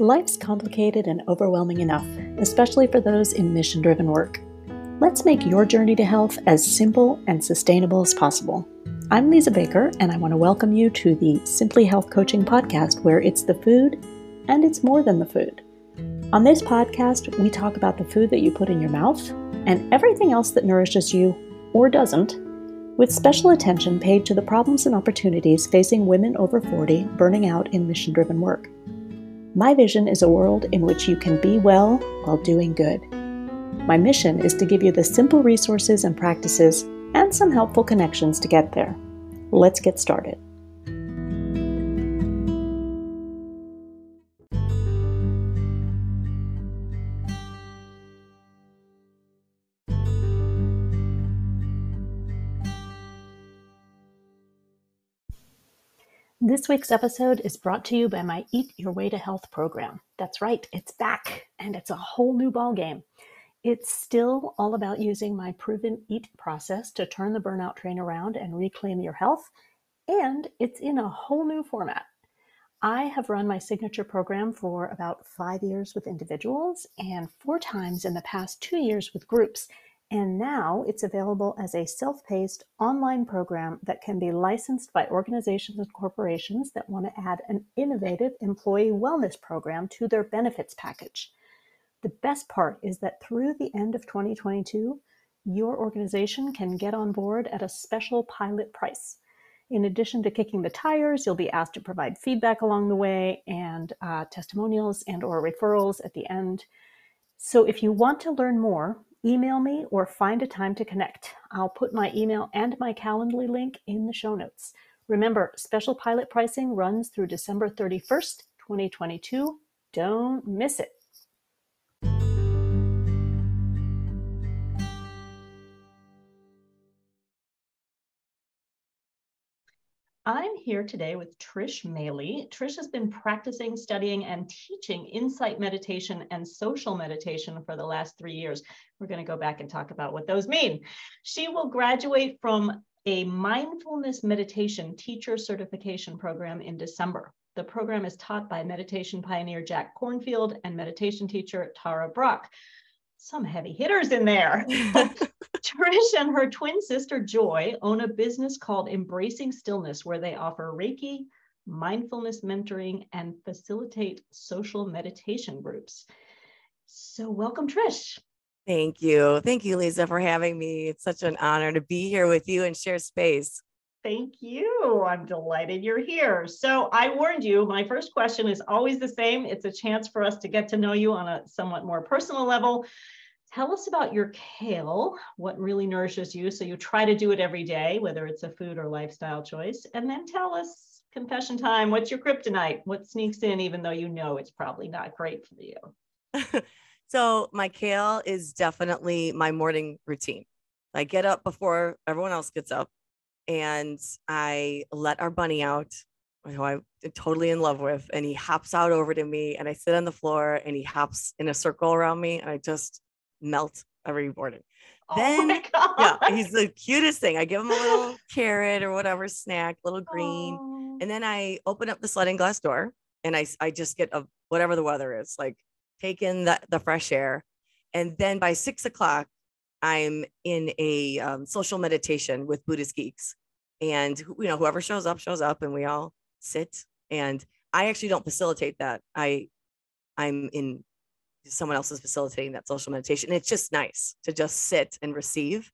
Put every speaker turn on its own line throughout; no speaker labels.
Life's complicated and overwhelming enough, especially for those in mission driven work. Let's make your journey to health as simple and sustainable as possible. I'm Liza Baker, and I want to welcome you to the Simply Health Coaching Podcast, where it's the food and it's more than the food. On this podcast, we talk about the food that you put in your mouth and everything else that nourishes you or doesn't, with special attention paid to the problems and opportunities facing women over 40 burning out in mission driven work. My vision is a world in which you can be well while doing good. My mission is to give you the simple resources and practices and some helpful connections to get there. Let's get started. This week's episode is brought to you by my Eat Your Way to Health program. That's right, it's back and it's a whole new ballgame. It's still all about using my proven EAT process to turn the burnout train around and reclaim your health, and it's in a whole new format. I have run my signature program for about five years with individuals and four times in the past two years with groups. And now it's available as a self paced online program that can be licensed by organizations and corporations that want to add an innovative employee wellness program to their benefits package. The best part is that through the end of 2022, your organization can get on board at a special pilot price. In addition to kicking the tires, you'll be asked to provide feedback along the way and uh, testimonials and or referrals at the end. So if you want to learn more, email me or find a time to connect. I'll put my email and my Calendly link in the show notes. Remember, special pilot pricing runs through December 31st, 2022. Don't miss it. I'm here today with Trish Maley. Trish has been practicing, studying, and teaching insight meditation and social meditation for the last three years. We're going to go back and talk about what those mean. She will graduate from a mindfulness meditation teacher certification program in December. The program is taught by meditation pioneer Jack Kornfield and meditation teacher Tara Brach some heavy hitters in there. Trish and her twin sister Joy own a business called Embracing Stillness, where they offer Reiki, mindfulness mentoring, and facilitate social meditation groups. So, welcome, Trish.
Thank you. Thank you, Liza, for having me. It's such an honor to be here with you and share space.
Thank you. I'm delighted you're here. So, I warned you, my first question is always the same. It's a chance for us to get to know you on a somewhat more personal level. Tell us about your kale, what really nourishes you. So, you try to do it every day, whether it's a food or lifestyle choice. And then tell us, confession time, what's your kryptonite? What sneaks in, even though you know it's probably not great for you?
so, my kale is definitely my morning routine. I get up before everyone else gets up and I let our bunny out, who I'm totally in love with, and he hops out over to me, and I sit on the floor, and he hops in a circle around me, and I just melt every morning.
Oh
then,
yeah,
he's the cutest thing. I give him a little carrot or whatever snack, little green,
Oh.
and then I open up the sliding glass door, and I I just get a whatever the weather is, like take in the the fresh air, and then by six o'clock, I'm in a um, social meditation with Buddhist geeks, and you know whoever shows up shows up, and we all sit. And I actually don't facilitate that. I I'm in someone else is facilitating that social meditation. And it's just nice to just sit and receive.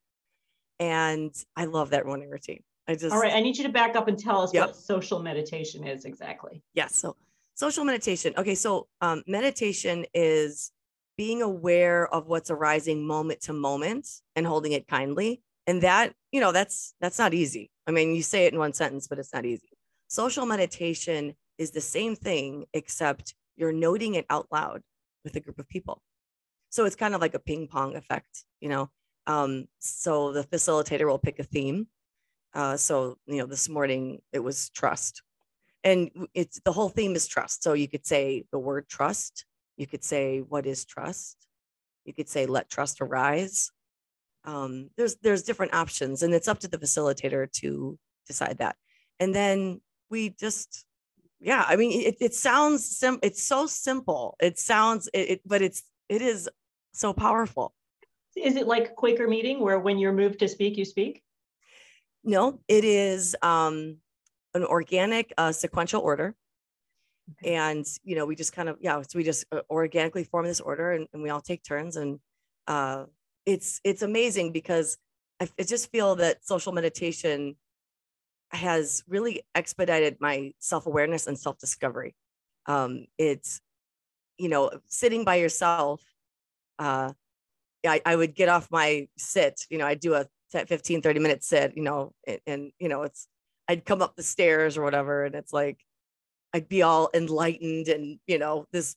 And I love that morning routine. I just
All right, I need you to back up and tell us
Yep.
what social meditation is exactly.
Yes. So social meditation. Okay. So um, meditation is being aware of what's arising moment to moment and holding it kindly. And that, you know, that's that's not easy. I mean, you say it in one sentence, but it's not easy. Social meditation is the same thing, except you're noting it out loud with a group of people. So it's kind of like a ping pong effect, you know. Um, so the facilitator will pick a theme. Uh, so you know, this morning it was trust and it's the whole theme is trust so you could say the word trust you could say what is trust you could say let trust arise um, there's there's different options and it's up to the facilitator to decide that. And then we just yeah i mean it, it sounds sim it's so simple. It sounds it, it but it's it is so powerful.
Is it like quaker meeting where when you're moved to speak you speak?
No it is um an organic uh, sequential order. Okay. and you know we just kind of yeah so we just uh, organically form this order and, and we all take turns and uh it's it's amazing because I, I just feel that social meditation has really expedited my self-awareness and self-discovery. Um it's you know sitting by yourself uh I, I would get off my sit you know i do a 15 30 minute sit you know and, and you know it's i'd come up the stairs or whatever and it's like i'd be all enlightened and you know this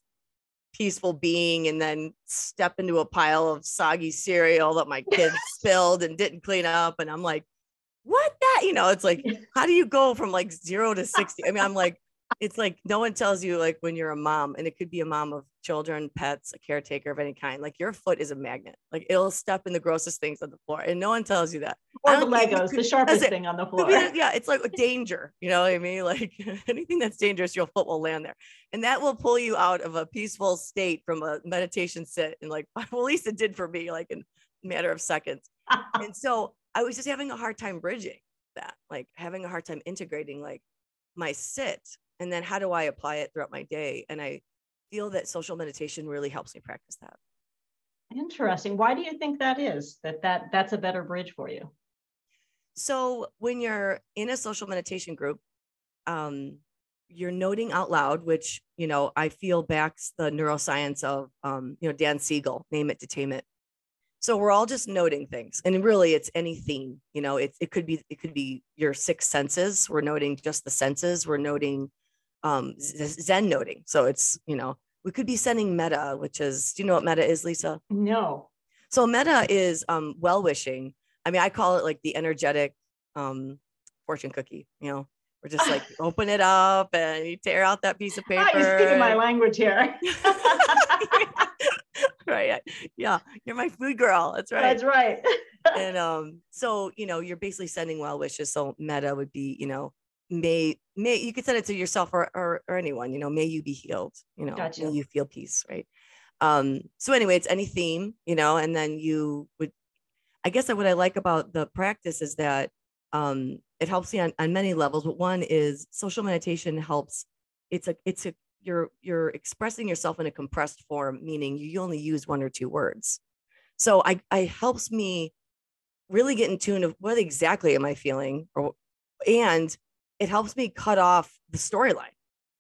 peaceful being and then step into a pile of soggy cereal that my kids spilled and didn't clean up. And i'm like what that? You know it's like how do you go from like zero to 60 i mean i'm like it's like no one tells you like when you're a mom and it could be a mom of children pets a caretaker of any kind like your foot is a magnet. Like it'll step in the grossest things on the floor and no one tells you that.
Or the legos could, the sharpest thing on the floor.
yeah it's like danger you know what i mean? Like anything that's dangerous your foot will land there. And that will pull you out of a peaceful state from a meditation sit and like well at least it did for me like in a matter of seconds. And so i was just having a hard time bridging that like having a hard time integrating like my sit and then how do i apply it throughout my day? And i feel that social meditation really helps me practice that.
Interesting. Why do you think that is that that that's a better bridge for you?
So when you're in a social meditation group um, you're noting out loud which you know i feel backs the neuroscience of um, you know dan siegel name it to tame it. So we're all just noting things and really it's any theme you know it, it could be it could be your six senses. We're noting just the senses. We're noting um, Zen noting. So it's, you know, we could be sending metta, which is, do you know what metta is, Liza?
No.
So metta is um, well wishing. I mean, I call it like the energetic um, fortune cookie, you know, we're just like open it up and you tear out that piece of paper.
You're speaking my language here.
right. Yeah. You're my food girl. That's right.
That's right.
and um, so, you know, you're basically sending well wishes. So metta would be, you know, may may you could send it to yourself or, or, or anyone you know may you be healed you know gotcha. may you feel peace right um so anyway it's any theme you know and then you would i guess what i like about the practice is that um it helps you on, on many levels but one is social meditation helps it's a it's a you're you're expressing yourself in a compressed form meaning you only use one or two words so i i helps me really get in tune of what exactly am i feeling or and it helps me cut off the storyline.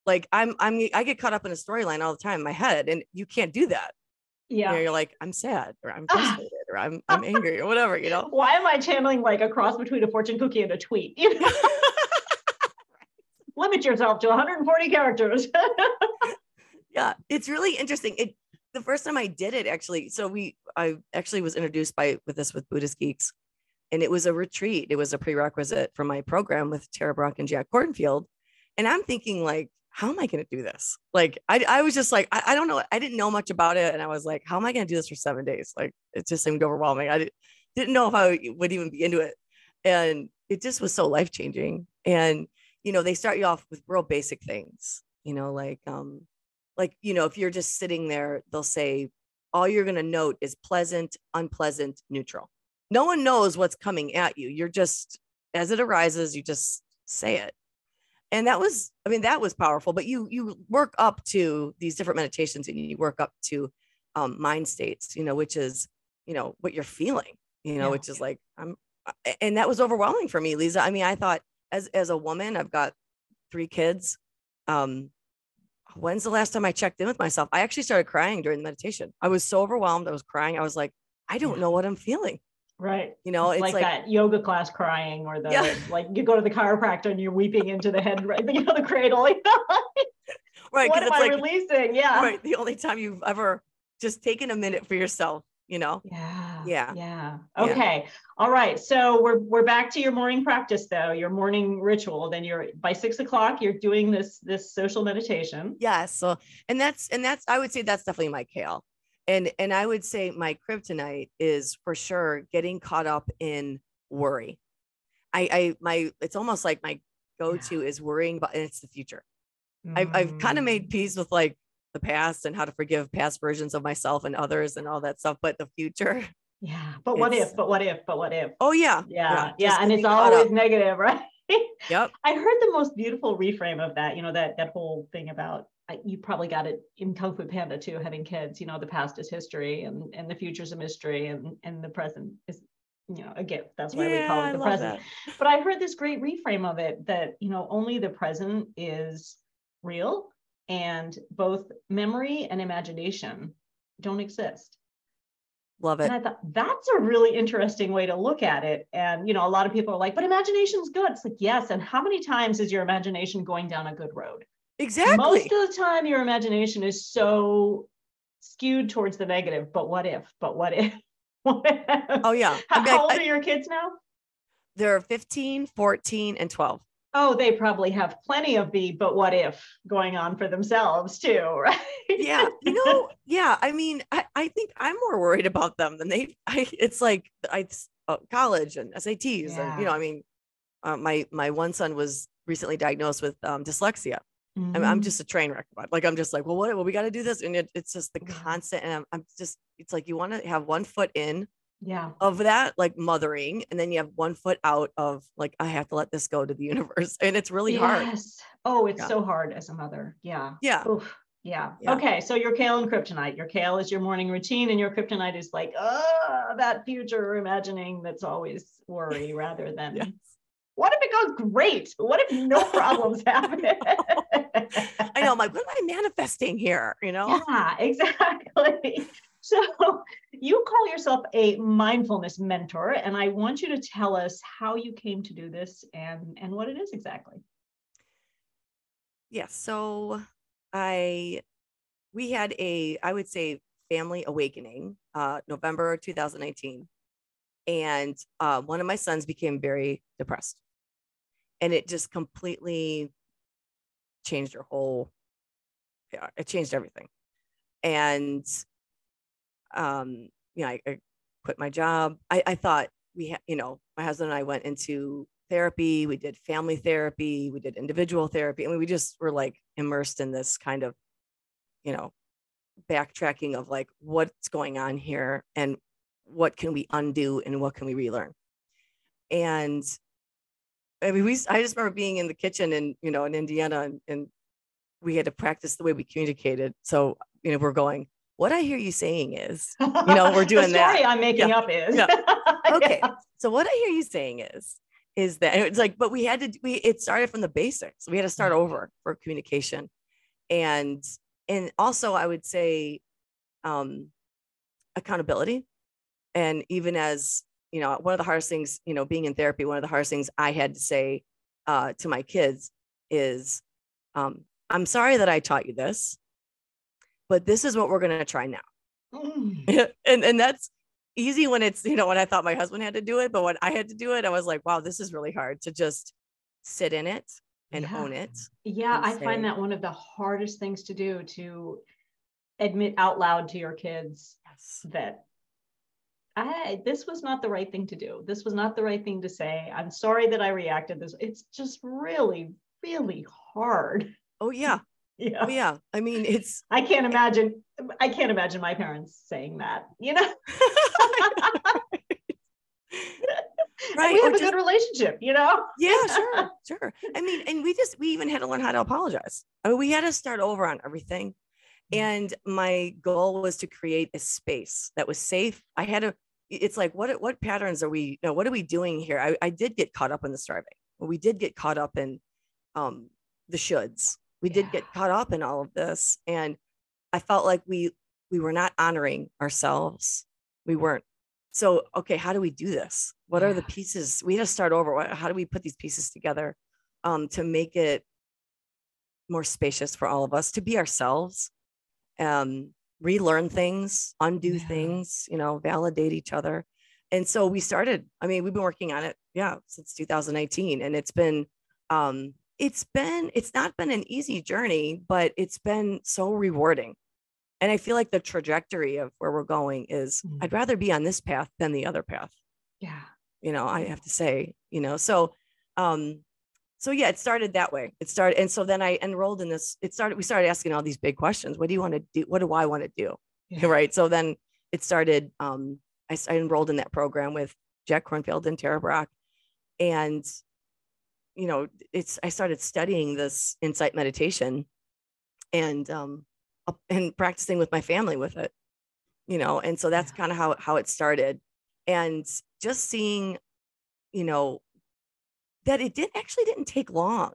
Like I'm I'm I get caught up in a storyline all the time in my head, and you can't do that.
Yeah.
You are like, I'm sad or I'm frustrated or I'm I'm angry or whatever, you know.
Why am I channeling like a cross between a fortune cookie and a tweet? You know? Limit yourself to 140 characters.
yeah, it's really interesting. It the first time I did it actually, so we I actually was introduced by with this with Buddhist Geeks and it was a retreat. It was a prerequisite for my program with Tara Brach and Jack Kornfield. And I'm thinking, like, how am I going to do this? Like, I, I was just like, I, I, don't know. I didn't know much about it. And I was like, how am I going to do this for seven days? Like, it just seemed overwhelming. I didn't know if I would even be into it. And it just was so life changing. And, you know, they start you off with real basic things, you know, like, um, like, you know, if you're just sitting there, they'll say, all you're going to note is pleasant, unpleasant, neutral no one knows what's coming at you. You're just, as it arises, you just say it. And that was, I mean, that was powerful, but you, you work up to these different meditations and you work up to um, mind states, you know, which is, you know, what you're feeling, you know, yeah. which is like, I'm, and that was overwhelming for me, Liza. I mean, I thought as, as a woman, I've got three kids. Um, when's the last time I checked in with myself? I actually started crying during the meditation. I was so overwhelmed. I was crying. I was like, I don't know what I'm feeling.
Right.
You know, it's
like,
like,
that yoga class crying or the yeah. like you go to the chiropractor and you're weeping into the head, right? You know, the cradle.
right.
What am I
like,
releasing? Yeah.
Right. The only time you've ever just taken a minute for yourself, you know?
Yeah.
Yeah.
Yeah. Okay. Yeah. All right. So we're we're back to your morning practice though, your morning ritual. Then you're by six o'clock, you're doing this this social meditation.
Yes. So and that's and that's I would say that's definitely my kale and and i would say my kryptonite is for sure getting caught up in worry i i my it's almost like my go-to yeah. is worrying about and it's the future I've, I've kind of made
Mm.
peace with like the past and how to forgive past versions of myself and others and all that stuff. But the future,
Yeah, but what if? But what if? But what if?
oh yeah,
Yeah, yeah,
just
and it's always negative, right?
Yep.
I heard the most beautiful reframe of that. You know that that whole thing about you probably got it in Kung Fu Panda too, having kids. You know, the past is history, and and the future's a mystery, and and the present is you know a gift. That's why we call it the present.
that.
But I heard this great reframe of it that you know only the present is real, and both memory and imagination don't exist.
Love it.
And
it.
I thought that's a really interesting way to look at it. And you know, a lot of people are like, but imagination's good. It's like, yes. And how many times is your imagination going down a good road?
Exactly.
Most of the time, your imagination is so skewed towards the negative. But what if? But what if? What if?
oh yeah.
how, how old
I-
are your kids now?
they're 15, 14, and 12.
Oh, they probably have plenty of the but what if going on for themselves too, right?
Yeah. You know, yeah. I mean, I, I think I'm more worried about them than they I it's like I uh, college and SATs and you know, I mean, uh, my my one son was recently diagnosed with um, dyslexia. I'm,
Mm-hmm.
I'm just a train wreck about. Like I'm just like, well, what? Well, we got to do this, and it, it's just the constant. And I'm, I'm just, it's like you want to have one foot in
yeah.
of that, like mothering, and then you have one foot out of like I have to let this go to the universe, and it's really hard.
Yes. Oh, it's
Yeah.
so hard as a mother. Yeah.
Yeah,
Oof. Yeah.
Yeah.
Okay. So your kale and kryptonite. Your kale is your morning routine, and your kryptonite is like, oh, that future imagining that's always worry rather than
Yes.
What if it goes great? What if no problems happen?
I know. I'm like, what am I manifesting here? You know?
Yeah, exactly. So you call yourself a mindfulness mentor, and I want you to tell us how you came to do this and and what it is exactly.
Yes. So I, we had a, I would say, family awakening, uh, November 2019, and uh, one of my sons became very depressed, and it just completely changed your whole. Yeah, it changed everything, and um, you know, I, I quit my job. I, I thought we had, you know, my husband and I went into therapy. We did family therapy. We did individual therapy. I mean, we just were like immersed in this kind of, you know, backtracking of like what's going on here and what can we undo and what can we relearn. And I mean, we, I just remember being in the kitchen in, you know, in Indiana and, and we had to practice the way we communicated. So, you know, we're going, what I hear you saying is,
You
know, we're doing
the
that.
story I'm making
Yeah.
up is
Yeah. okay.
Yeah.
So what I hear you saying is, is that it's like, but we had to, we, it started from the basics. We had to start
Mhm.
over for communication. And, and also I would say, um, accountability. And even as, you know, one of the hardest things, you know, being in therapy, one of the hardest things I had to say, uh, to my kids is, um, I'm sorry that I taught you this, but this is what we're going to try now.
Mm.
and and that's easy when it's you know when I thought my husband had to do it, but when I had to do it, I was like, wow, this is really hard to just sit in it and
Yeah.
own it.
Yeah, I
say-
find that one of the hardest things to do to admit out loud to your kids
Yes.
that I this was not the right thing to do. This was not the right thing to say. I'm sorry that I reacted this. It's just really, really hard.
Oh yeah.
Yeah.
Oh yeah. I mean, it's
I can't imagine I can't imagine my parents saying that, you know. And
right.
we
or
have a
just-
good relationship, you know.
yeah, sure, sure. I mean, and we just we even had to learn how to apologize. I mean, we had to start over on everything. Mm. And my goal was to create a space that was safe. I had to. It's like what what patterns are we? You know, what are we doing here? I, I did get caught up in the striving. We did get caught up in um, the shoulds. We did get caught up in all of this, and I felt like we we were not honoring ourselves. We weren't. So okay, how do we do this? What are the pieces? We had to start over. How do we put these pieces together um, to make it more spacious for all of us to be ourselves? um, relearn things, undo
Yeah.
things, you know, validate each other. And so we started, I mean, we've been working on it, yeah, since 2019. And it's been, um, it's been, it's not been an easy journey, but it's been so rewarding. And I feel like the trajectory of where we're going is
Mhm.
I'd rather be on this path than the other path
Yeah.
you know i have to say you know so um so yeah, it started that way. It started, and so then I enrolled in this. It started. We started asking all these big questions. What do you want to do? What do I want to do?
Yeah.
Right. So then it started. Um, I, I enrolled in that program with Jack Kornfield and Tara Brach, and you know, it's. I started studying this insight meditation, and um, and practicing with my family with it. You know, and so that's
Yeah.
kind of how how it started, and just seeing, you know, that it did actually didn't take long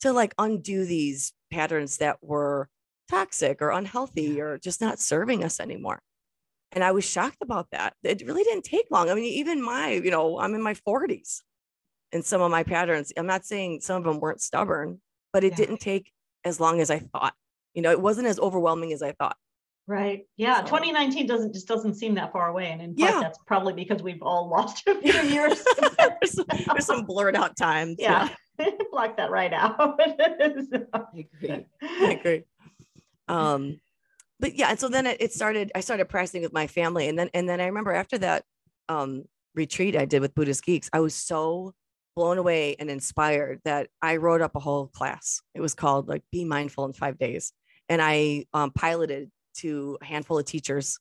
to like undo these patterns that were toxic or unhealthy or just not serving us anymore. And I was shocked about that. It really didn't take long. I mean, even my, you know, I'm in my 40s and some of my patterns, I'm not saying some of them weren't stubborn, but it
Yeah.
didn't take as long as I thought. You know, it wasn't as overwhelming as I thought.
Right. Yeah.
So-
2019 doesn't just doesn't seem that far away. And in part,
Yeah.
that's probably because we've all lost a few years.
there's, some, there's some blurred out times.
yeah. Block that right out. So-
I agree. I agree. Um, but yeah, and so then it, it started. I started practicing with my family, and then and then I remember after that um, retreat I did with Buddhist geeks, I was so blown away and inspired that I wrote up a whole class. It was called like "Be Mindful in Five Days," and I um, piloted to a handful of teachers,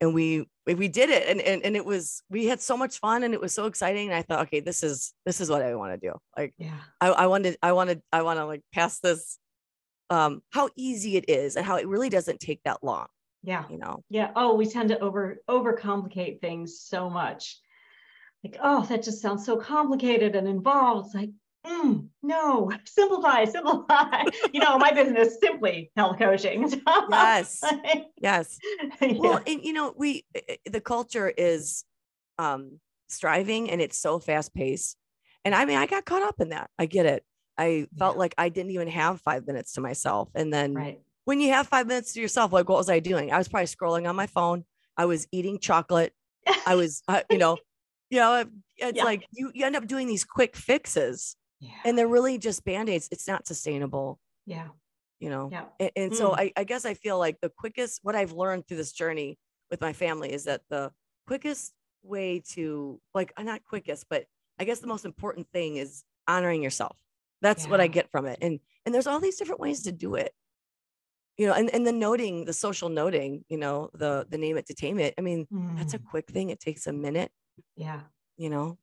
and we we- did it, and, and and it was we had so much fun, and it was so exciting. And I thought, okay, this is this is what I want to do. Like
yeah.
I, I wanted, I wanted, I want to like pass this, um, how easy it is and how it really doesn't take that long,
Yeah.
you know?
Yeah. Oh, we tend to over overcomplicate things so much. Like, oh, that just sounds so complicated and involved. It's like, mm, no, simplify, simplify. you know, my business simply health coaching.
Yes. Yes.
yeah.
Well, and you know, we, i- i- the culture is, um, striving and it's so fast paced. And I mean, I got caught up in that. I get it. I felt
Yeah.
like I didn't even have five minutes to myself. And then
right.
when you have five minutes to yourself, like what was I doing? I was probably scrolling on my phone. I was eating chocolate. I was, uh, you know, you know, it's
Yeah.
like you, you end up doing these quick fixes
yeah.
and they're really just band-aids. It's not sustainable,
yeah.
you know?
Yeah.
And, and so
Mm.
I, I guess I feel like the quickest, what I've learned through this journey with my family is that the quickest way to like, uh, not quickest, but I guess the most important thing is honoring yourself. That's what I get from it. And, and there's all these different ways to do it you know, and, and the noting, the social noting, you know, the the name it to tame it. I mean, that's a
Mm,
quick thing. It takes a minute,
yeah.
you know.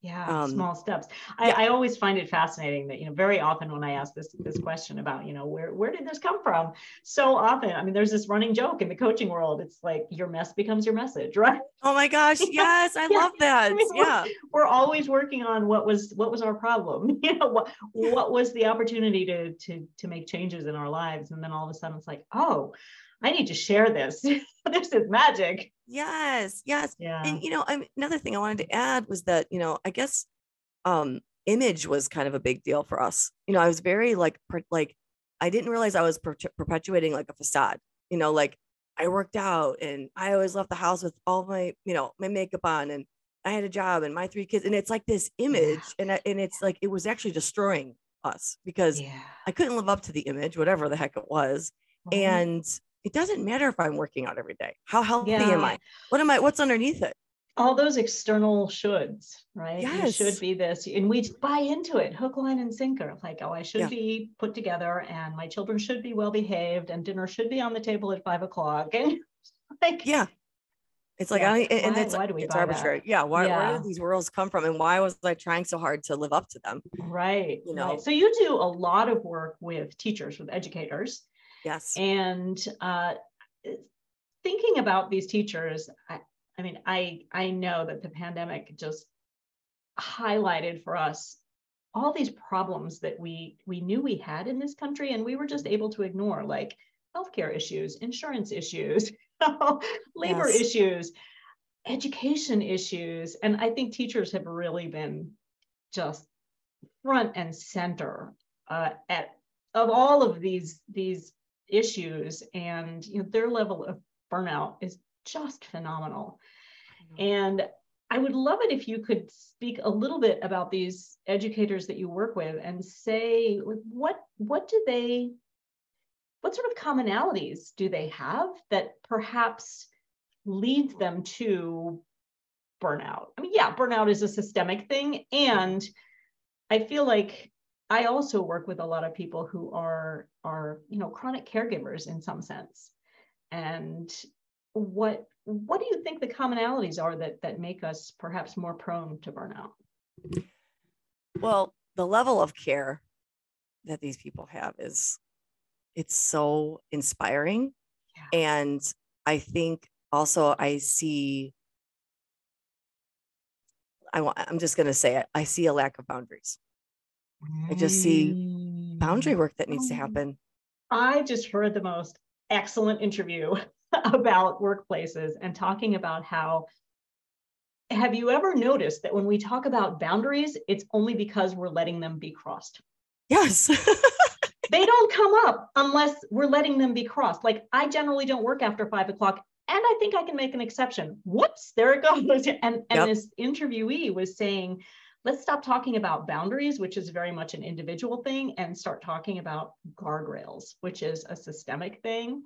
Yeah,
Um,
small steps. I,
yeah.
I always find it fascinating that, you know, very often when I ask this this question about, you know, where where did this come from? So often, I mean, there's this running joke in the coaching world. It's like your mess becomes your message, right?
Oh my gosh, yes, I
Yeah,
love that.
mean, we're-
Yeah.
We're always working on what was what was our problem, you know, what what was the opportunity to to to make changes in our lives, and then all of a sudden it's like, oh, I need to share this. this is magic.
Yes, yes.
Yeah.
And you know, I mean, another thing I wanted to add was that, you know, I guess um image was kind of a big deal for us. You know, I was very like per, like I didn't realize I was per- perpetuating like a facade. You know, like I worked out and I always left the house with all my, you know, my makeup on and I had a job and my three kids and it's like this image and I, and it's like it was actually destroying us because
yeah.
I couldn't live up to the image, whatever the heck it was.
right.
And it doesn't matter if I'm working out every day. How healthy am I? What am I? What's underneath it?
all those external shoulds, right? You should be this, and we buy into it, hook, line, and sinker. Like, oh, I should
Yeah.
be put together, and my children should be well behaved, and dinner should be on the table at five o'clock. And like,
Yeah. It's like,
Yeah.
I, and
Why-
it's,
why do we
it's
buy that?
arbitrary. Yeah. Why, where
Yeah.
did these worlds come from? And why was I trying so hard to live up to them?
right,
You know.
right. So you do a lot of work with teachers, with educators,
Yes.
and uh, thinking about these teachers. I, I mean, I I know that the pandemic just highlighted for us all these problems that we we knew we had in this country and we were just able to ignore like healthcare issues insurance issues labor
Yes.
issues education issues and i think teachers have really been just front and center uh, at of all of these these issues and you know their level of burnout is just phenomenal mm-hmm. and I would love it if you could speak a little bit about these educators that you work with and say like, what what do they what sort of commonalities do they have that perhaps leads them to burnout? I mean, yeah, burnout is a systemic thing and I feel like I also work with a lot of people who are are you know chronic caregivers in some sense. And what what do you think the commonalities are that that make us perhaps more prone to burnout?
Well, the level of care that these people have is it's so inspiring. Yeah. And I think also I see I want I'm just gonna say it, I see a lack of boundaries. I just see boundary work that needs to happen.
I just heard the most excellent interview about workplaces and talking about how have you ever noticed that when we talk about boundaries, it's only because we're letting them be crossed?
Yes.
they don't come up unless we're letting them be crossed. Like I generally don't work after five o'clock, and I think I can make an exception. Whoops, there it goes. And and yep. this interviewee was saying, let's stop talking about boundaries, which is very much an individual thing, and start talking about guardrails, which is a systemic thing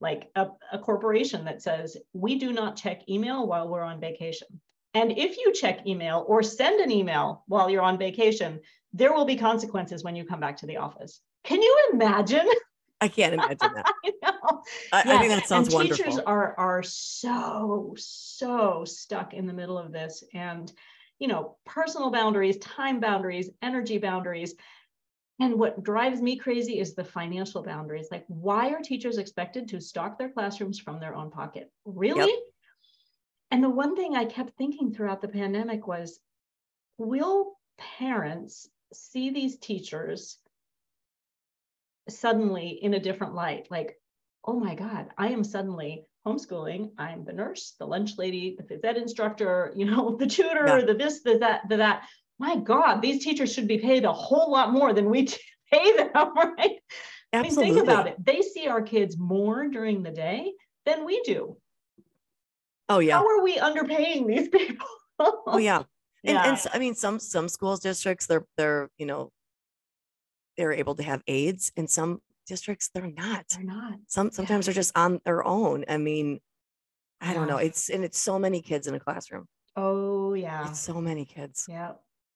like a, a corporation that says, we do not check email while we're on vacation. And if you check email or send an email while you're on vacation, there will be consequences when you come back to the office. Can you imagine?
I can't imagine that. I know. I. I think that sounds
and
wonderful.
Teachers are are so so stuck in the middle of this, and you know, personal boundaries, time boundaries, energy boundaries. And what drives me crazy is the financial boundaries. Like, why are teachers expected to stock their classrooms from their own pocket? Really? Yep. And the one thing I kept thinking throughout the pandemic was will parents see these teachers suddenly in a different light? Like, oh my God, I am suddenly homeschooling. I'm the nurse, the lunch lady, the phys ed instructor, you know, the tutor, yeah. the this, the that, the that my God, these teachers should be paid a whole lot more than we pay them, right? Absolutely. I mean, think about it. They see our kids more during the day than we do.
Oh yeah.
How are we underpaying these people?
oh yeah. And, yeah. and I mean, some some schools districts they're they're you know they're able to have aides, and some districts they're not.
They're not.
Some sometimes yeah. they're just on their own. I mean, I yeah. don't know. It's and it's so many kids in a classroom.
Oh yeah.
It's so many kids.
Yeah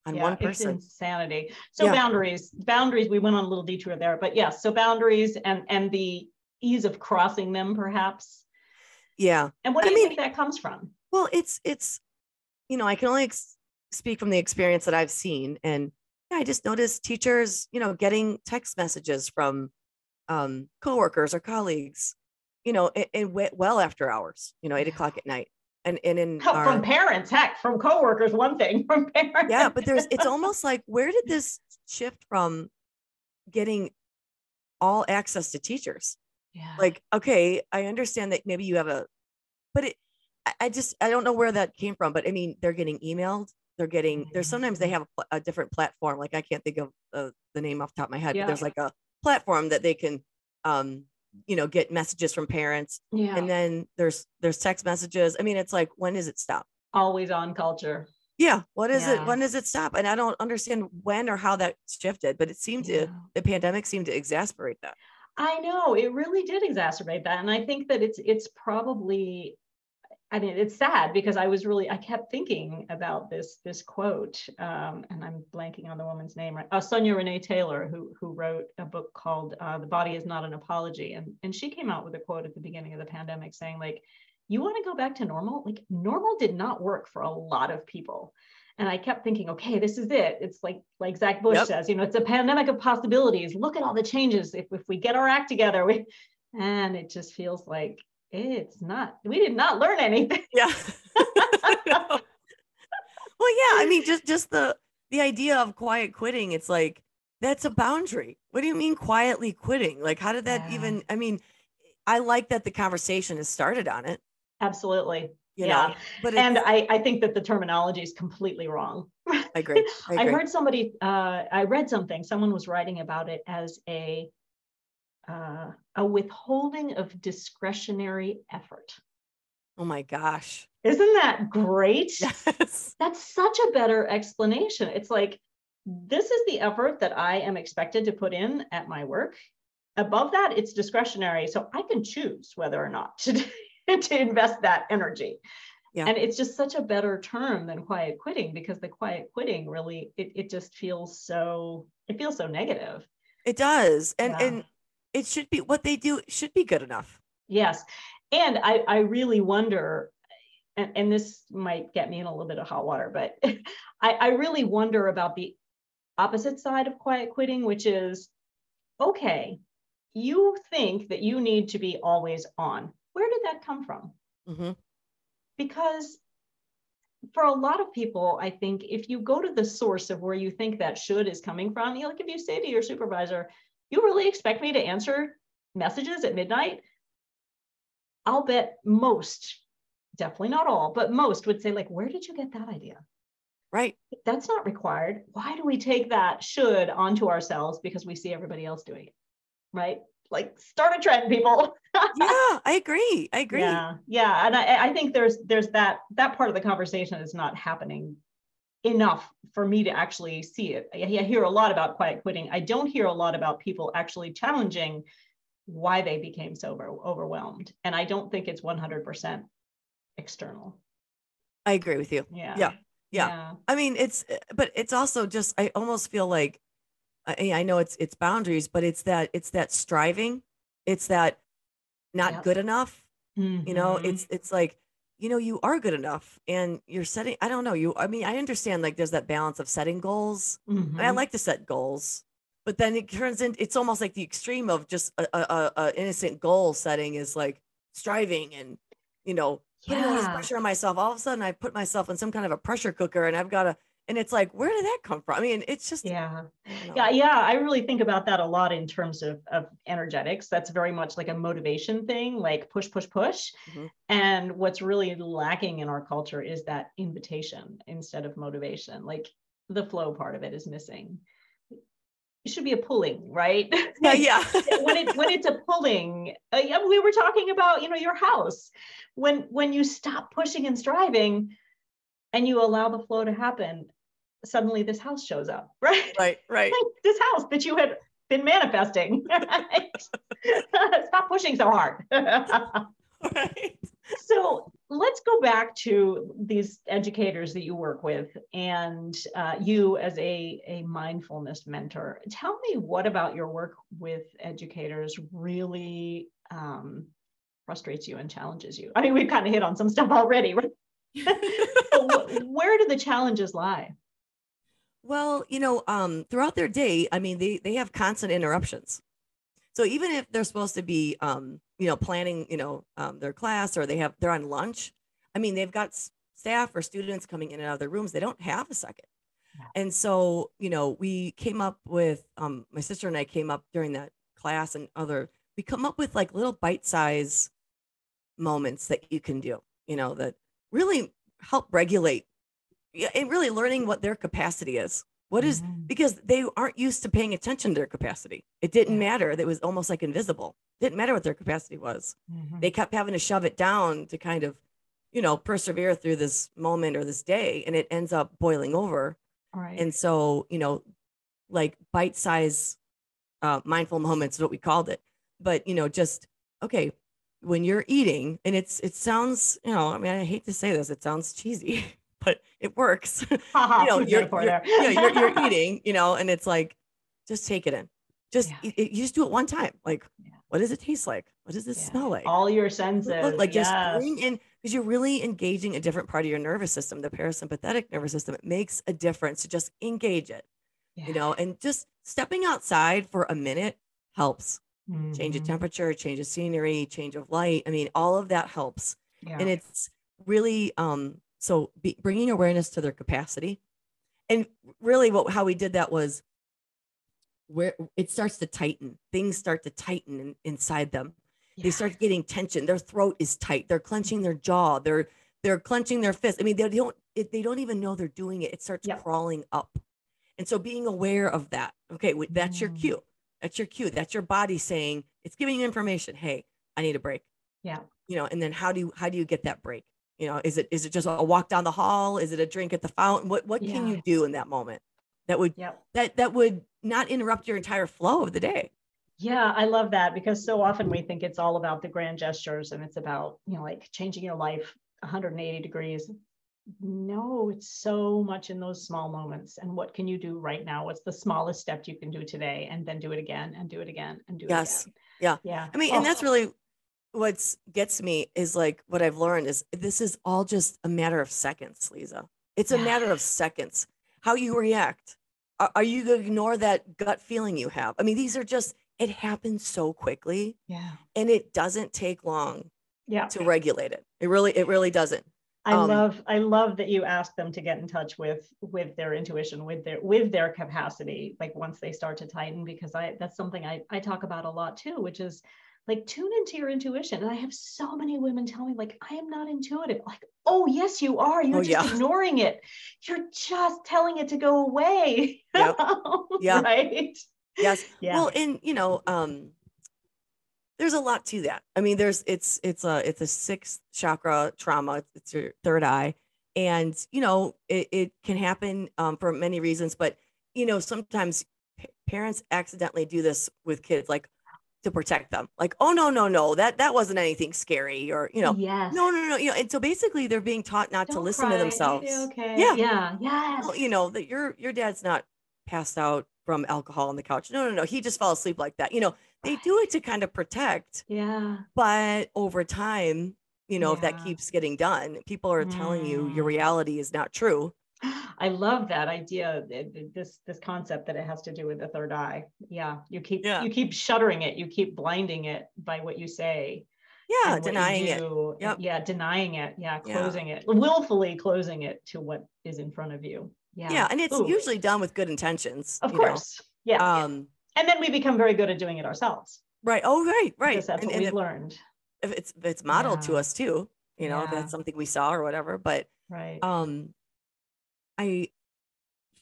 on yeah, one person.
It's insanity. So boundaries, boundaries. We went on a little detour there, but yes. Yeah, so boundaries and and the ease of crossing them, perhaps.
Yeah.
And what do I you mean, think that comes from?
Well, it's it's, you know, I can only ex- speak from the experience that I've seen, and yeah, I just noticed teachers, you know, getting text messages from um, coworkers or colleagues, you know, it, it went well after hours, you know, eight o'clock at night. And and in
our, from parents heck from coworkers one thing from parents.
yeah but there's it's almost like where did this shift from getting all access to teachers?
Yeah.
Like okay i understand that maybe you have a but it i just i don't know where that came from but i mean they're getting emailed they're getting there's sometimes they have a, a different platform like i can't think of uh, the name off the top of my head yeah. but there's like a platform that they can um you know get messages from parents.
Yeah.
And then there's there's text messages. I mean it's like when does it stop?
Always on culture.
Yeah. What is yeah. it when does it stop? And i don't understand when or how that shifted but it seemed yeah. to the pandemic seemed to exasperate that.
I know. It really did exacerbate that. And i think that it's it's probably I mean, it's sad because I was really, I kept thinking about this this quote, um, and I'm blanking on the woman's name, right? Uh, Sonya Renee Taylor, who who wrote a book called uh, "The Body Is Not an Apology," and and she came out with a quote at the beginning of the pandemic saying, like, you want to go back to normal? Like, normal did not work for a lot of people. And I kept thinking, okay, this is it. It's like like Zach Bush yep. says, you know, it's a pandemic of possibilities. Look at all the changes. If if we get our act together, we, and it just feels like it's not we did not learn anything.
Yeah. Well yeah i mean just just the the idea of quiet quitting it's like that's a boundary. What do you mean quietly quitting? Like how did that yeah. even i mean i like that the conversation has started on it.
Absolutely. You yeah. know? but and I, I think that the terminology is completely wrong.
I agree. I agree.
i heard somebody uh, i read something someone was writing about it as a uh, a withholding of discretionary effort.
Oh my gosh.
Isn't that great? Yes. That's such a better explanation. It's like, this is the effort that I am expected to put in at my work. Above that, it's discretionary. So I can choose whether or not to, to invest that energy. Yeah. And it's just such a better term than quiet quitting because the quiet quitting really, it, it just feels so it feels so negative.
It does. And
Yeah.
and it should be what they do should be good enough.
Yes. And I, I really wonder, and, and this might get me in a little bit of hot water, but I, I really wonder about the opposite side of quiet quitting, which is okay, you think that you need to be always on. Where did that come from?
Mhm.
Because for a lot of people, I think if you go to the source of where you think that should is coming from, you know, like if you say to your supervisor, you really expect me to answer messages at midnight? I'll bet most, definitely not all, but most would say, like, where did you get that idea?
Right.
That's not required. Why do we take that should onto ourselves because we see everybody else doing it? Right? Like start a trend, people.
Yeah, I agree. I agree.
Yeah, yeah, and I, I think there's there's that that part of the conversation is not happening enough for me to actually see it. I, I hear a lot about quiet quitting. I don't hear a lot about people actually challenging why they became so over, overwhelmed, and I don't think it's 100% external.
I agree with you.
Yeah.
Yeah, yeah. I mean, it's but it's also just I almost feel like I, I know it's it's boundaries, but it's that it's that striving, it's that not
Yep.
good enough. You know,
Mhm.
it's it's like you know you are good enough, and you're setting. I don't know you. I mean, I understand like there's that balance of setting goals. And I
Mhm.
like to set goals, but then it turns in. It's almost like the extreme of just a, a, a, a innocent goal setting is like striving and you know putting all this pressure on myself. All of a sudden, I put myself in some kind of a pressure cooker, and I've got to. And it's like, where did that come from? I mean, it's just
Yeah.
Know.
Yeah, yeah, I really think about that a lot in terms of, of energetics. That's very much like a motivation thing, like push, push, push.
Mhm.
And what's really lacking in our culture is that invitation instead of motivation. Like the flow part of it is missing. It should be a pulling, right?
Yeah, yeah.
when it when it's a pulling, uh, yeah, we were talking about you know your house. When when you stop pushing and striving, and you allow the flow to happen, suddenly this house shows up, right?
right, right.
this house that you had been manifesting. Stop pushing so hard.
right.
so let's go back to these educators that you work with and uh, you as a, a mindfulness mentor. Tell me what about your work with educators really um, frustrates you and challenges you? I mean, we've kind of hit on some stuff already, right? Where do the challenges lie?
Well, you know, um, throughout their day, I mean, they they have constant interruptions. So even if they're supposed to be, um, you know, planning, you know, um, their class or they have they're on lunch, I mean, they've got s- staff or students coming in and out of their rooms. They don't have a second. And so, you know, we came up with um, my sister and I came up during that class and other. We come up with like little bite size moments that you can do, you know, that really help regulate and really learning what their capacity is. What is
Mhm.
because they aren't used to paying attention to their capacity. It didn't matter. That was almost like invisible. It Didn't matter what their capacity was.
Mhm.
They kept having to shove it down to kind of, you know, persevere through this moment or this day, and it ends up boiling over.
Right.
And so, you know, like bite size uh, mindful moments is what we called it. But you know, just okay when you're eating, and it's it sounds, you know, I mean, I hate to say this, it sounds cheesy, but it works. You know, you're, you're, you're, you're eating, you know, and it's like, just take it in. Just
Yeah.
it, you just do it one time. Like,
Yeah.
what does it taste like? What does it
Yeah.
smell like?
All your
Look,
senses.
like just bring in because you're really engaging a different part of your nervous system, the parasympathetic nervous system. It makes a difference to just engage it, you know, and just stepping outside for a minute helps. Change of
Mhm.
temperature, change of scenery, change of light. I mean, all of that helps and it's really um so be, bringing awareness to their capacity. And really what how we did that was where it starts to tighten. Things start to tighten in, inside them. They start getting tension. Their throat is tight. They're clenching their jaw. They're they're clenching their fist. I mean they don't it, they don't even know they're doing it. It starts
Yep.
crawling up. And so being aware of that okay that's your
Mm.
cue. That's your cue. That's your body saying it's giving you information. Hey i need a break.
Yeah.
you know and then how do you how do you get that break you know is it is it just a walk down the hall is it a drink at the fountain what what can you do in that moment that would
Yep.
that that would not interrupt your entire flow of the day
Yeah, I love that because so often we think it's all about the grand gestures and it's about, you know, like changing your life 180 degrees. no, it's so much in those small moments. And what can you do right now? What's the smallest step you can do today? And then do it again and do it again and do
Yes.
it again. Yes.
Yeah.
Yeah.
I mean,
Oh,
and that's really what's gets me is like what I've learned is this is all just a matter of seconds, Liza. It's a
Yeah.
matter of seconds. How you react. Are, are you going to ignore that gut feeling you have? I mean, these are just, it happens so quickly
yeah.
and it doesn't take long
Yeah.
to regulate it. It really, it really doesn't.
I
Um,
love I love that you ask them to get in touch with with their intuition, with their with their capacity, like once they start to tighten, because I that's something I, I talk about a lot too, which is like tune into your intuition. And I have so many women tell me, like, I am not intuitive. Like, oh yes, you are. You're
Oh,
just
yeah.
ignoring it. You're just telling it to go away.
Yep. Yeah.
right.
Yes.
Yeah.
Well, and you know, um, there's a lot to that. I mean, there's it's it's a it's a sixth chakra trauma. It's, your third eye, and you know, it, it can happen um, for many reasons. But you know, sometimes pa- parents accidentally do this with kids, like to protect them. Like, oh no, no, no, that that wasn't anything scary, or you know,
yes.
no, no, no, you know. And so basically, they're being taught not to
Don't
listen
cry.
to themselves.
Okay.
Yeah.
Yeah. Yes.
Well, you know that your your dad's not passed out from alcohol on the couch. No, no, no. He just fell asleep like that. You know, they do it to kind of protect,
Yeah.
but over time, you know, if that keeps getting done, people are telling you your
Mm.
reality is not true.
I love that idea. th- th- This this concept that it has to do with the third eye. Yeah, you keep
Yeah.
you keep shuttering it. You keep blinding it by what you say.
Yeah,
and what you
denying it. Yep.
Yeah, denying it. Yeah,
Yeah.
closing it, willfully closing it to what is in front of you. Yeah.
Yeah, and it's
Ooh,
usually done with good intentions.
of
you know.
course. Yeah. yeah.
Um,
And then we become very good at doing it ourselves.
right. Oh, right, right.
Because that's
And,
what
and
we've learned.
if it's it's modeled to us too, you know, that's something we saw or whatever. But
Right.
um i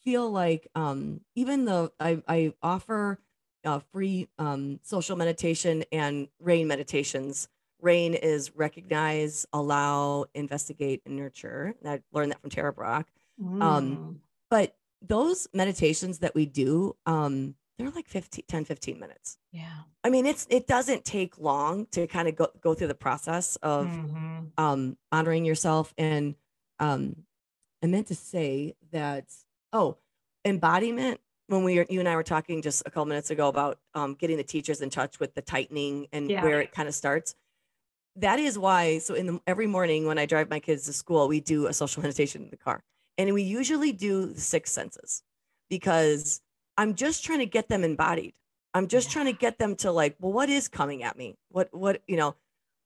feel like um even though i i offer uh, free um social meditation and rain meditations rain is recognize allow investigate and nurture and i learned that from Tara Brach um,
Mm.
but those meditations that we do um they're like 15 10 15 minutes
yeah.
i mean it's it doesn't take long to kind of go, go through the process of
Mhm.
um honoring yourself and um i meant to say that oh embodiment when we were you and i were talking just a couple minutes ago about um getting the teachers in touch with the tightening and
Yeah.
where it kind of starts that is why so in the every morning when i drive my kids to school we do a social meditation in the car and we usually do the six senses because i'm just trying to get them embodied i'm just
Yeah.
trying to get them to like well what is coming at me what what you know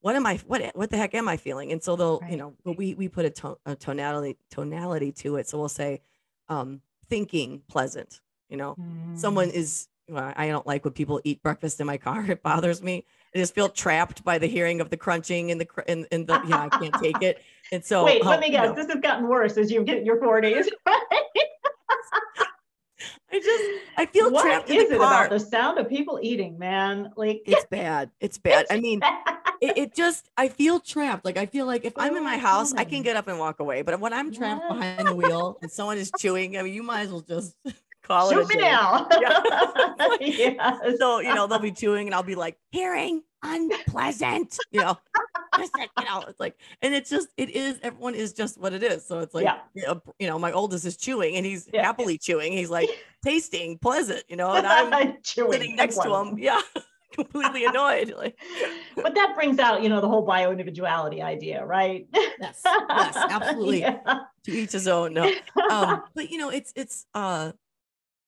what am i what what the heck am i feeling and so they'll you know but we we put a, to, a tonality tonality to it so we'll say um thinking pleasant you know someone
Mm.
is well, I don't like when people eat breakfast in my car. It bothers me. I just feel trapped by the hearing of the crunching and the cr- and, and the yeah, I can't take it. And so
Wait,
um,
let me
you
guess.
know,
This has gotten worse as you get in your 40s.
I just I feel
What
trapped in
is
the
it
car.
about the sound of people eating, man? Like
It's bad. It's bad. I mean, it, it just I feel trapped. Like I feel like if I'm in my house, I can
oh.
get up and walk away. But when I'm trapped
Yeah.
behind the wheel and someone is chewing, I mean, you might as well just call
shoot
a
me now.
Yeah.
yes.
So you know they'll be chewing, and I'll be like, hearing unpleasant. You know, just like, you know, it's like, and it's just it is. Everyone is just what it is. So it's like,
Yeah.
you know, my oldest is chewing, and he's
Yeah.
happily chewing. He's like tasting pleasant, you know, and I'm
Chewing
sitting next to him, yeah, completely annoyed. Like,
But that brings out, you know, the whole bio-individuality idea, right?
yes, yes, absolutely.
Yeah.
To each his own. No, um, but you know, it's it's uh,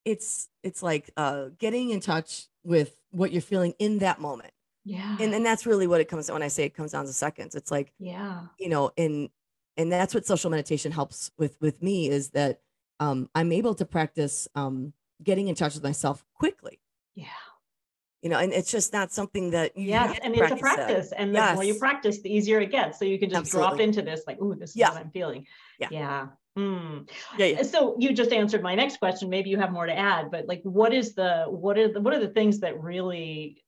it's it's like uh, getting in touch with what you're feeling in that moment,
yeah.
and and that's really what it comes to when I say it comes down to seconds. It's like
yeah.
you know and and that's what social meditation helps with with me is that um i'm able to practice um getting in touch with myself quickly
Yeah.
you know and it's just not something that you
Yes.
have to
And it's a
that.
practice. And the more you practice, the easier it gets. So you can just drop into this, like, ooh, this is
Yeah.
what I'm feeling.
Yeah.
Yeah. Mm.
yeah yeah
So you just answered my next question. Maybe you have more to add, but like, what is the what are the what are the things that really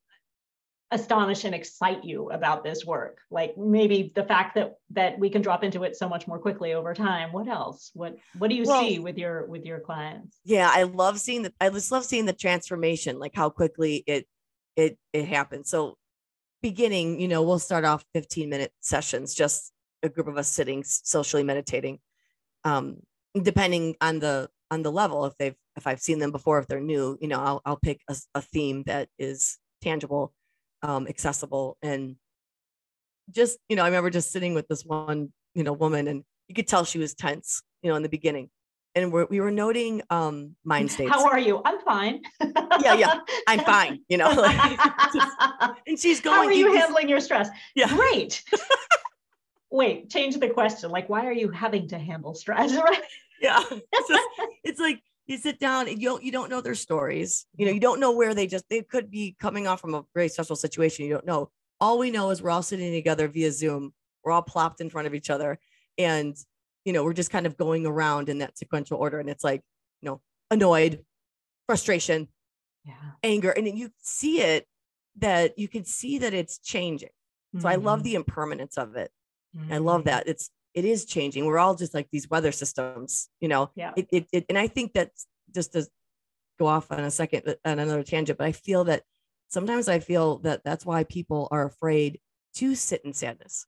astonish and excite you about this work? Like maybe the fact that that we can drop into it so much more quickly over time. What else? What what do you
Well-
see with your with your clients?
yeah i love seeing the i just love seeing the transformation like how quickly it it it happens so beginning you know we'll start off 15 minute sessions just a group of us sitting socially meditating um, depending on the on the level, if they've if I've seen them before, if they're new, you know, I'll I'll pick a, a theme that is tangible, um, accessible, and just you know, I remember just sitting with this one you know woman, and you could tell she was tense, you know, in the beginning, and we're, we were noting um mind states.
How are you? I'm fine.
yeah, yeah, I'm fine. You know, just, and she's going.
How are you handling your stress?
Yeah,
great. Wait, change the question. Like, why are you having to handle stress? Right?
Yeah, it's, just, it's like you sit down and you don't you don't know their stories. You know, you don't know where they just they could be coming off from a very stressful situation. You don't know. All we know is we're all sitting together via Zoom. We're all plopped in front of each other, and you know, we're just kind of going around in that sequential order. And it's like, you know, annoyed, frustration,
yeah.
anger. And you see it that you can see that it's changing. So mm-hmm. I love mm-hmm. the impermanence of it. Mm-hmm. I love that. It's it is changing. We're all just like these weather systems, you know.
Yeah.
It, it, it and I think that's just to go off on a second uh, on another tangent, but I feel that sometimes I feel that that's why people are afraid to sit in sadness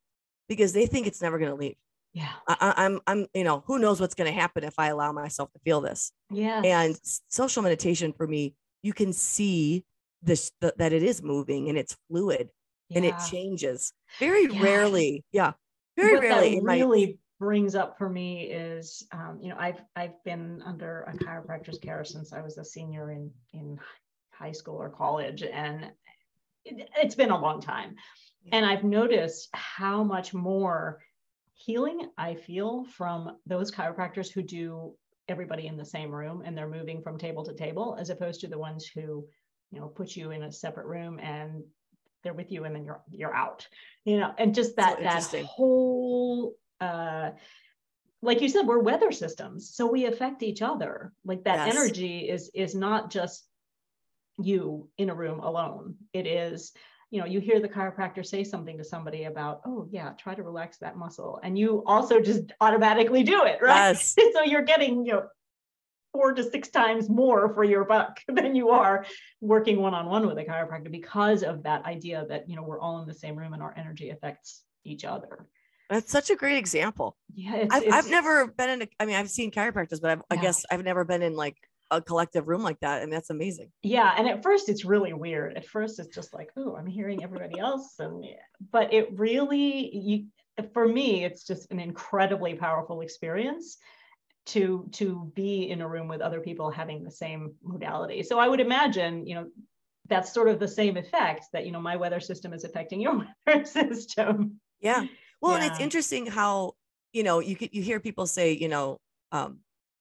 because they think it's never going to leave
yeah
I, i'm i'm you know who knows what's going to happen if i allow myself to feel this
yeah
and social meditation for me you can see this the, that it is moving and it's fluid yeah. and it changes very yeah. rarely yeah very
what
rarely
that really brings up for me is um, you know i've i've been under a chiropractor's care since i was a senior in in high school or college and it, it's been a long time. And i've noticed how much more healing I feel from those chiropractors who do everybody in the same room and they're moving from table to table as opposed to the ones who you know put you in a separate room and they're with you and then you're you're out you know and just that so that whole uh like you said we're weather systems so we affect each other like that yes. energy is is not just you in a room alone it is you know you hear the chiropractor say something to somebody about oh yeah try to relax that muscle and you also just automatically do it right
yes.
so you're getting you know four to six times more for your buck than you are working one-on-one with a chiropractor because of that idea that you know we're all in the same room and our energy affects each other.
That's such a great example.
Yeah it's,
I've,
it's,
I've never been in a, i mean i've seen chiropractors but I've, yeah. i guess i've never been in like a collective room like that and that's amazing.
Yeah and at first it's really weird. At first it's just like oh i'm hearing everybody else and but it really you for me it's just an incredibly powerful experience to to be in a room with other people having the same modality so i would imagine you know that's sort of the same effect that you know my weather system is affecting your weather system
yeah well yeah. and it's interesting how you know you could you hear people say you know um,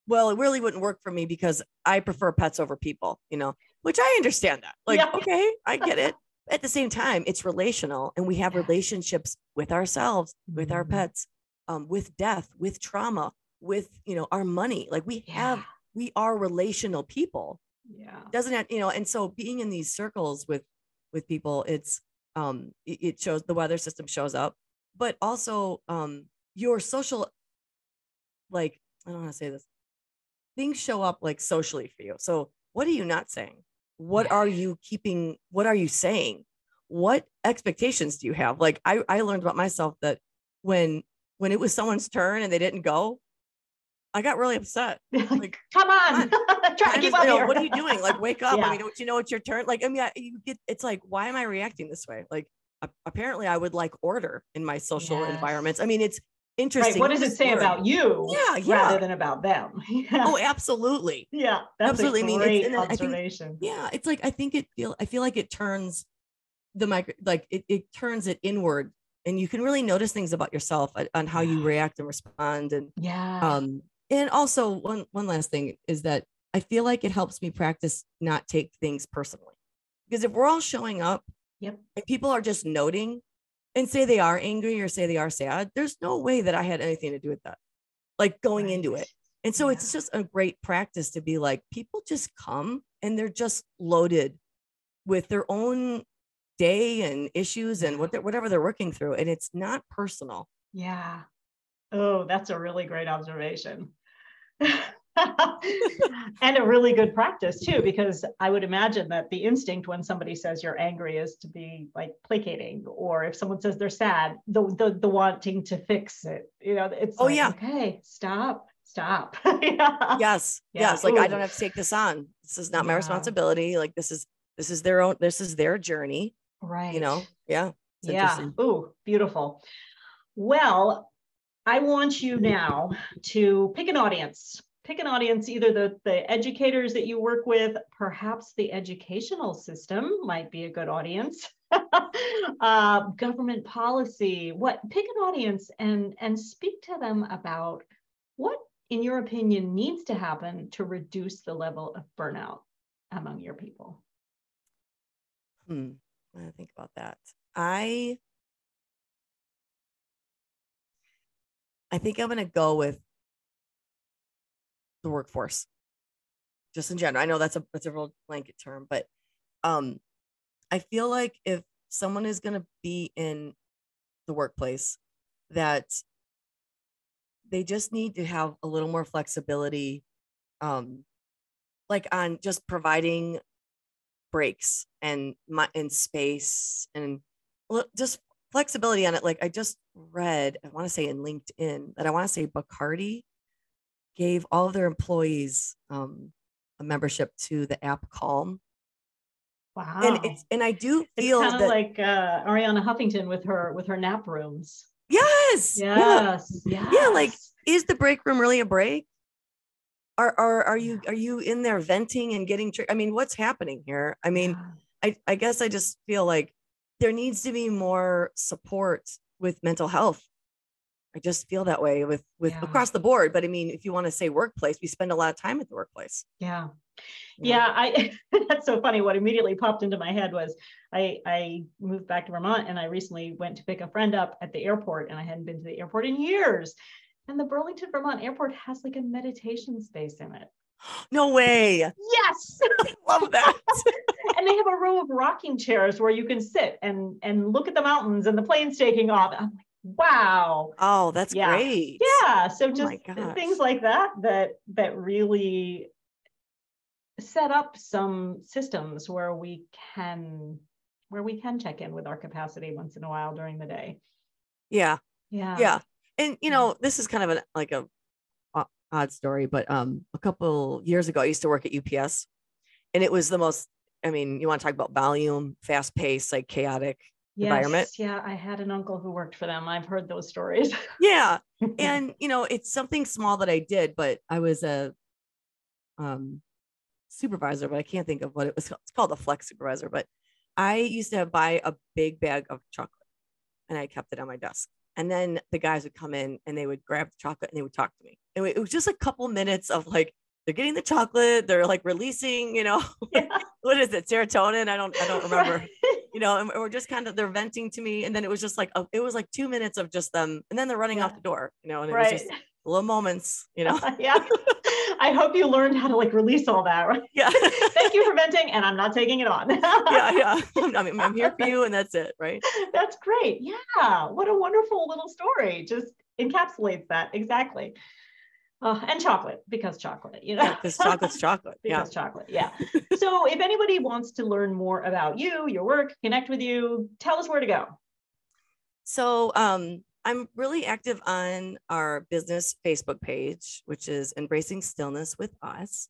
well, it really wouldn't work for me because I prefer pets over people, you know, which I understand that. Like, yeah. okay, I get it. At the same time, it's relational and we have relationships with ourselves, with mm-hmm. our pets, um, with death, with trauma, with, you know, our money. Like we yeah. have, we are relational people.
Yeah.
Doesn't have, you know, and so being in these circles with, with people, it's, um, it, it shows the weather system shows up, but also, um, your social, like, I don't want to say this things show up like socially for you. So what are you not saying? What are you keeping? What are you saying? What expectations do you have? Like I, I learned about myself that when when it was someone's turn and they didn't go, I got really upset.
Like, come on, try to keep up
here. What are you doing? Like, wake up. Yeah. I mean, don't you know it's your turn? Like, I mean, you get. It's like, why am I reacting this way? Like, apparently, I would like order in my social yes. environments. I mean, it's interesting. Right.
What does it say about you?
Yeah, yeah.
Rather than about them.
yeah. Oh, absolutely.
Yeah, that's absolutely. I mean, it's, observation.
I think, yeah, it's like I think it feel. I feel like it turns the micro, like it, it turns it inward, and you can really notice things about yourself on how you react and respond. And
yeah,
um, and also one one last thing is that I feel like it helps me practice not take things personally, because if we're all showing up,
yep,
and people are just noting and say they are angry or say they are sad, there's no way that I had anything to do with that, like going right. into it. And so yeah. it's just a great practice to be like, people just come and they're just loaded with their own day and issues and what they're, whatever they're working through. And it's not personal.
Yeah. Oh, that's a really great observation. and a really good practice too, because I would imagine that the instinct when somebody says you're angry is to be like placating, or if someone says they're sad, the the, the wanting to fix it. You know, it's
oh
like,
yeah,
okay, stop, stop. yeah.
Yes.
Yeah.
Yes. Like I don't have to take this on. This is not my
Yeah.
responsibility. Like this is this is their own this is their journey.
Right.
You know? Yeah. It's
yeah. Ooh, beautiful. Well, I want you now to pick an audience. Pick an audience, either the, the educators that you work with, perhaps the educational system might be a good audience. uh, government policy, what pick an audience and and speak to them about what, in your opinion, needs to happen to reduce the level of burnout among your people.
Hmm. I think about that. I I think I'm gonna go with the workforce. Just in general. I know that's a that's a real blanket term, but um I feel like if someone is gonna be in the workplace that they just need to have a little more flexibility um like on just providing breaks and my and space and just flexibility on it like i just read i want to say in linkedin that i want to say bacardi gave all of their employees um a membership to the app calm
Wow.
and it's and i do feel
kind of like uh, Arianna Huffington with her with her nap rooms.
yes yeah
Yes,
Yeah, like, is the break room really a break are are, are you are you in there venting and getting tri- i mean what's happening here i mean
Yeah.
I, I guess I just feel like there needs to be more support with mental health. I just feel that way with with
Yeah.
across the board. But I mean, if you want to say workplace, we spend a lot of time at the workplace.
yeah, yeah. I that's so funny. What immediately popped into my head was I I moved back to Vermont and I recently went to pick a friend up at the airport and I hadn't been to the airport in years. And the Burlington Vermont airport has like a meditation space in it.
No way.
Yes.
Love that.
and they have a row of rocking chairs where you can sit and and look at the mountains and the planes taking off. I'm like, wow.
Oh, that's
Yeah.
great.
Yeah. So
Oh
just
gosh.
things like that that that really set up some systems where we can where we can check in with our capacity once in a while during the day.
Yeah.
Yeah.
Yeah. And you know, this is kind of an like a odd story, but um a couple years ago I used to work at UPS and it was the most I mean, you want to talk about volume, fast pace, like chaotic. environment.
Yeah, I had an uncle who worked for them. I've heard those stories.
Yeah. and you know it's something small that i did but i was a um supervisor but i can't think of what it was called. it's called a flex supervisor but i used to buy a big bag of chocolate and i kept it on my desk and then the guys would come in and they would grab the chocolate and they would talk to me and it was just a couple minutes of like they're getting the chocolate they're like releasing you know
Yeah.
what is it serotonin i don't i don't remember
Right.
you know, and we're just kind of they're venting to me, and then it was just like a, it was like two minutes of just them, and then they're running off
Yeah.
the door, you know, and it
right.
was just little moments, you know.
yeah. I hope you learned how to like release all that. Right?
yeah,
Thank you for venting, and I'm not taking it on.
yeah, yeah. I'm, mean, I'm here for you, and that's it, right?
That's great. Yeah. What a wonderful little story. Just encapsulates that exactly. Uh, and chocolate, because chocolate, you know.
Yeah, because chocolate's chocolate. Yeah.
because chocolate. Yeah. so if anybody wants to learn more about you, your work, connect with you, tell us where to go.
So um, I'm really active on our business Facebook page, which is Embracing Stillness with Us.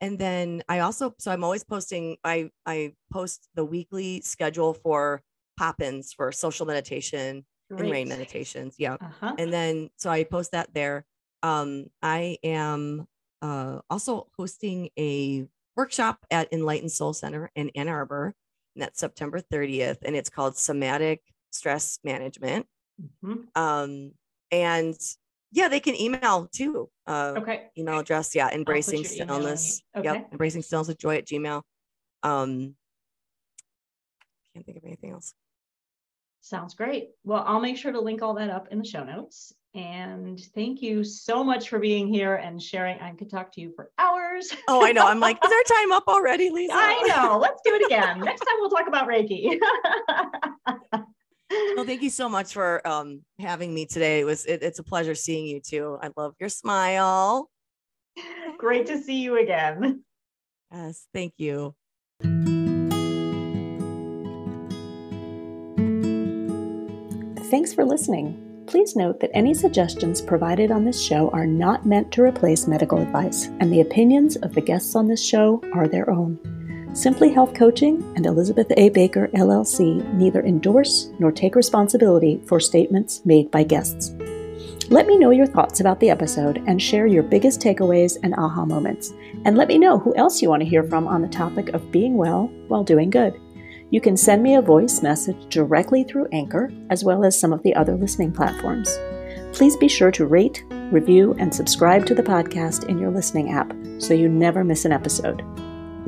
And then I also, so I'm always posting, I, I post the weekly schedule for pop-ins for social meditation and rain meditations. Yeah.
Uh-huh.
and then so I post that there. Um, I am uh, also hosting a workshop at Enlightened Soul Center in Ann Arbor, and that's September 30th, and it's called Somatic Stress Management.
Mhm.
Um, and yeah, they can email too. Uh,
Okay.
email address, yeah, embracing
your email in the-
stillness.
okay.
Yep, embracing stillness with joy at Gmail. Um, can't think of anything else.
Sounds great. Well, I'll make sure to link all that up in the show notes. And thank you so much for being here and sharing. I could talk to you for hours.
Oh, I know. I'm like, is our time up already, Liza?
I know. Let's do it again. Next time we'll talk about Reiki.
Well, thank you so much for um, having me today. It was it, it's a pleasure seeing you too. I love your smile.
Great to see you again.
Yes, thank you.
Thanks for listening. Please please note that any suggestions provided on this show are not meant to replace medical advice, and the opinions of the guests on this show are their own. Simply Health Coaching and Elizabeth A. Baker, LLC, neither endorse nor take responsibility for statements made by guests. Let me know your thoughts about the episode and share your biggest takeaways and aha moments. And let me know who else you want to hear from on the topic of being well while doing good. You can send me a voice message directly through Anchor, as well as some of the other listening platforms. Please be sure to rate, review, and subscribe to the podcast in your listening app so you never miss an episode.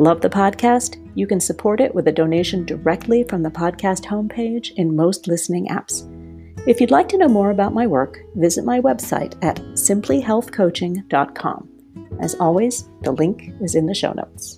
Love the podcast? You can support it with a donation directly from the podcast homepage in most listening apps. If you'd like to know more about my work, visit my website at simplyhealthcoaching.com. As always, the link is in the show notes.